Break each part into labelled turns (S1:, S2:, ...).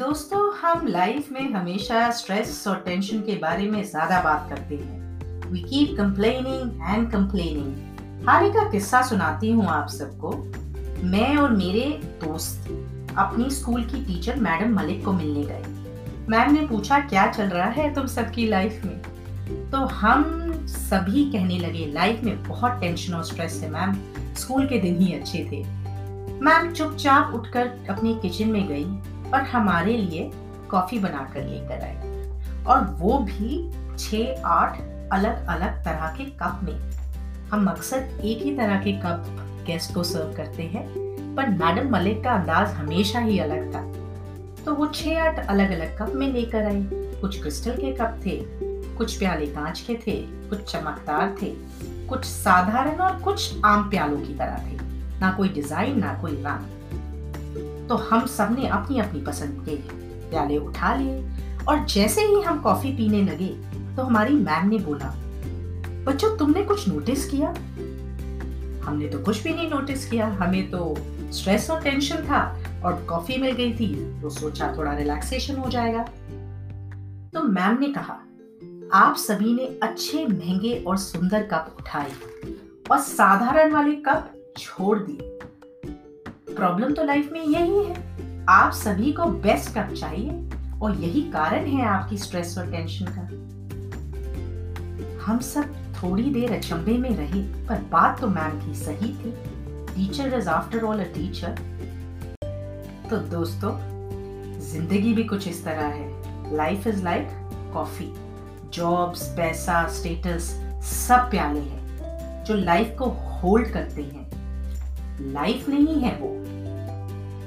S1: दोस्तों, हम लाइफ में हमेशा स्ट्रेस और टेंशन के बारे में ज़्यादा बात करते हैं। We keep complaining and complaining हाल का किस्सा सुनाती हूँ आप सबको। मैं और मेरे दोस्त, अपनी स्कूल की टीचर मैडम मलिक को मिलने गए। मैम ने पूछा, क्या चल रहा है तुम सबकी लाइफ में? तो हम सभी कहने लगे लाइफ में बहुत टेंशन और स्ट्रेस है मैम स्कूल के दिन ही अच्छे थे. मैम चुपचाप उठकर अपनी किचन में गई। और हमारे लिए कॉफ़ी बनाकर लेकर आई और वो भी छः आठ अलग अलग तरह के कप में। हम अक्सर एक ही तरह के कप गेस्ट को सर्व करते हैं, पर मैडम मलिक का अंदाज हमेशा ही अलग था। तो वो छह आठ अलग अलग कप में लेकर आई कुछ क्रिस्टल के कप थे, कुछ प्याले कांच के थे, कुछ चमकदार थे, कुछ साधारण और कुछ आम प्यालों की तरह थे। ना कोई डिज़ाइन ना कोई रंग तो हम सबने अपनी अपनी पसंद के प्याले उठा लिए। और जैसे ही हम कॉफ़ी पीने लगे तो हमारी मैम ने बोला, बच्चों, तुमने कुछ नोटिस किया? हमने तो कुछ भी नहीं नोटिस किया। हमें तो स्ट्रेस और टेंशन था और कॉफ़ी मिल गई थी तो सोचा थोड़ा रिलैक्सेशन हो जाएगा। तो मैम ने कहा, आप सभी ने अच्छे, महँगे और सुंदर कप उठाए और साधारण वाले कप छोड़ दिए। प्रॉब्लम तो लाइफ में यही है। आप सभी को बेस्ट कप चाहिए और यही कारण है आपकी स्ट्रेस और टेंशन का। हम सब थोड़ी देर अचंभे में रहे, पर बात तो मैम की सही थी। Teacher is after all a teacher तो दोस्तों, ज़िंदगी भी कुछ इस तरह है। Life is like coffee jobs पैसा स्टेटस सब प्याले हैं, जो लाइफ को होल्ड करते हैं। लाइफ नहीं है वो।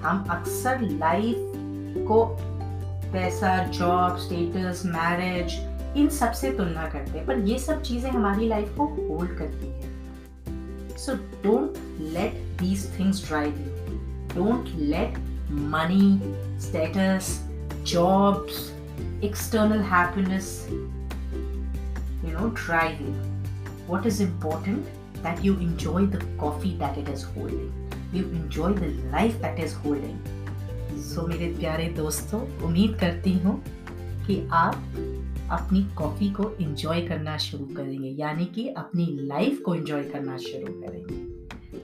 S1: हम अक्सर लाइफ को पैसा जॉब स्टेटस मैरिज इन सबसे तुलना करते हैं, पर ये सब चीज़ें हमारी लाइफ को होल्ड करती है। So don't let these things drive you don't let money status jobs external you know know driving what is important? That you enjoy the coffee that it is holding you enjoy the life that is holding so, मेरे प्यारे दोस्तों उम्मीद करती हूँ कि आप अपनी coffee को एंजॉय करना शुरू करेंगे यानी कि अपनी लाइफ को एंजॉय करना शुरू करेंगे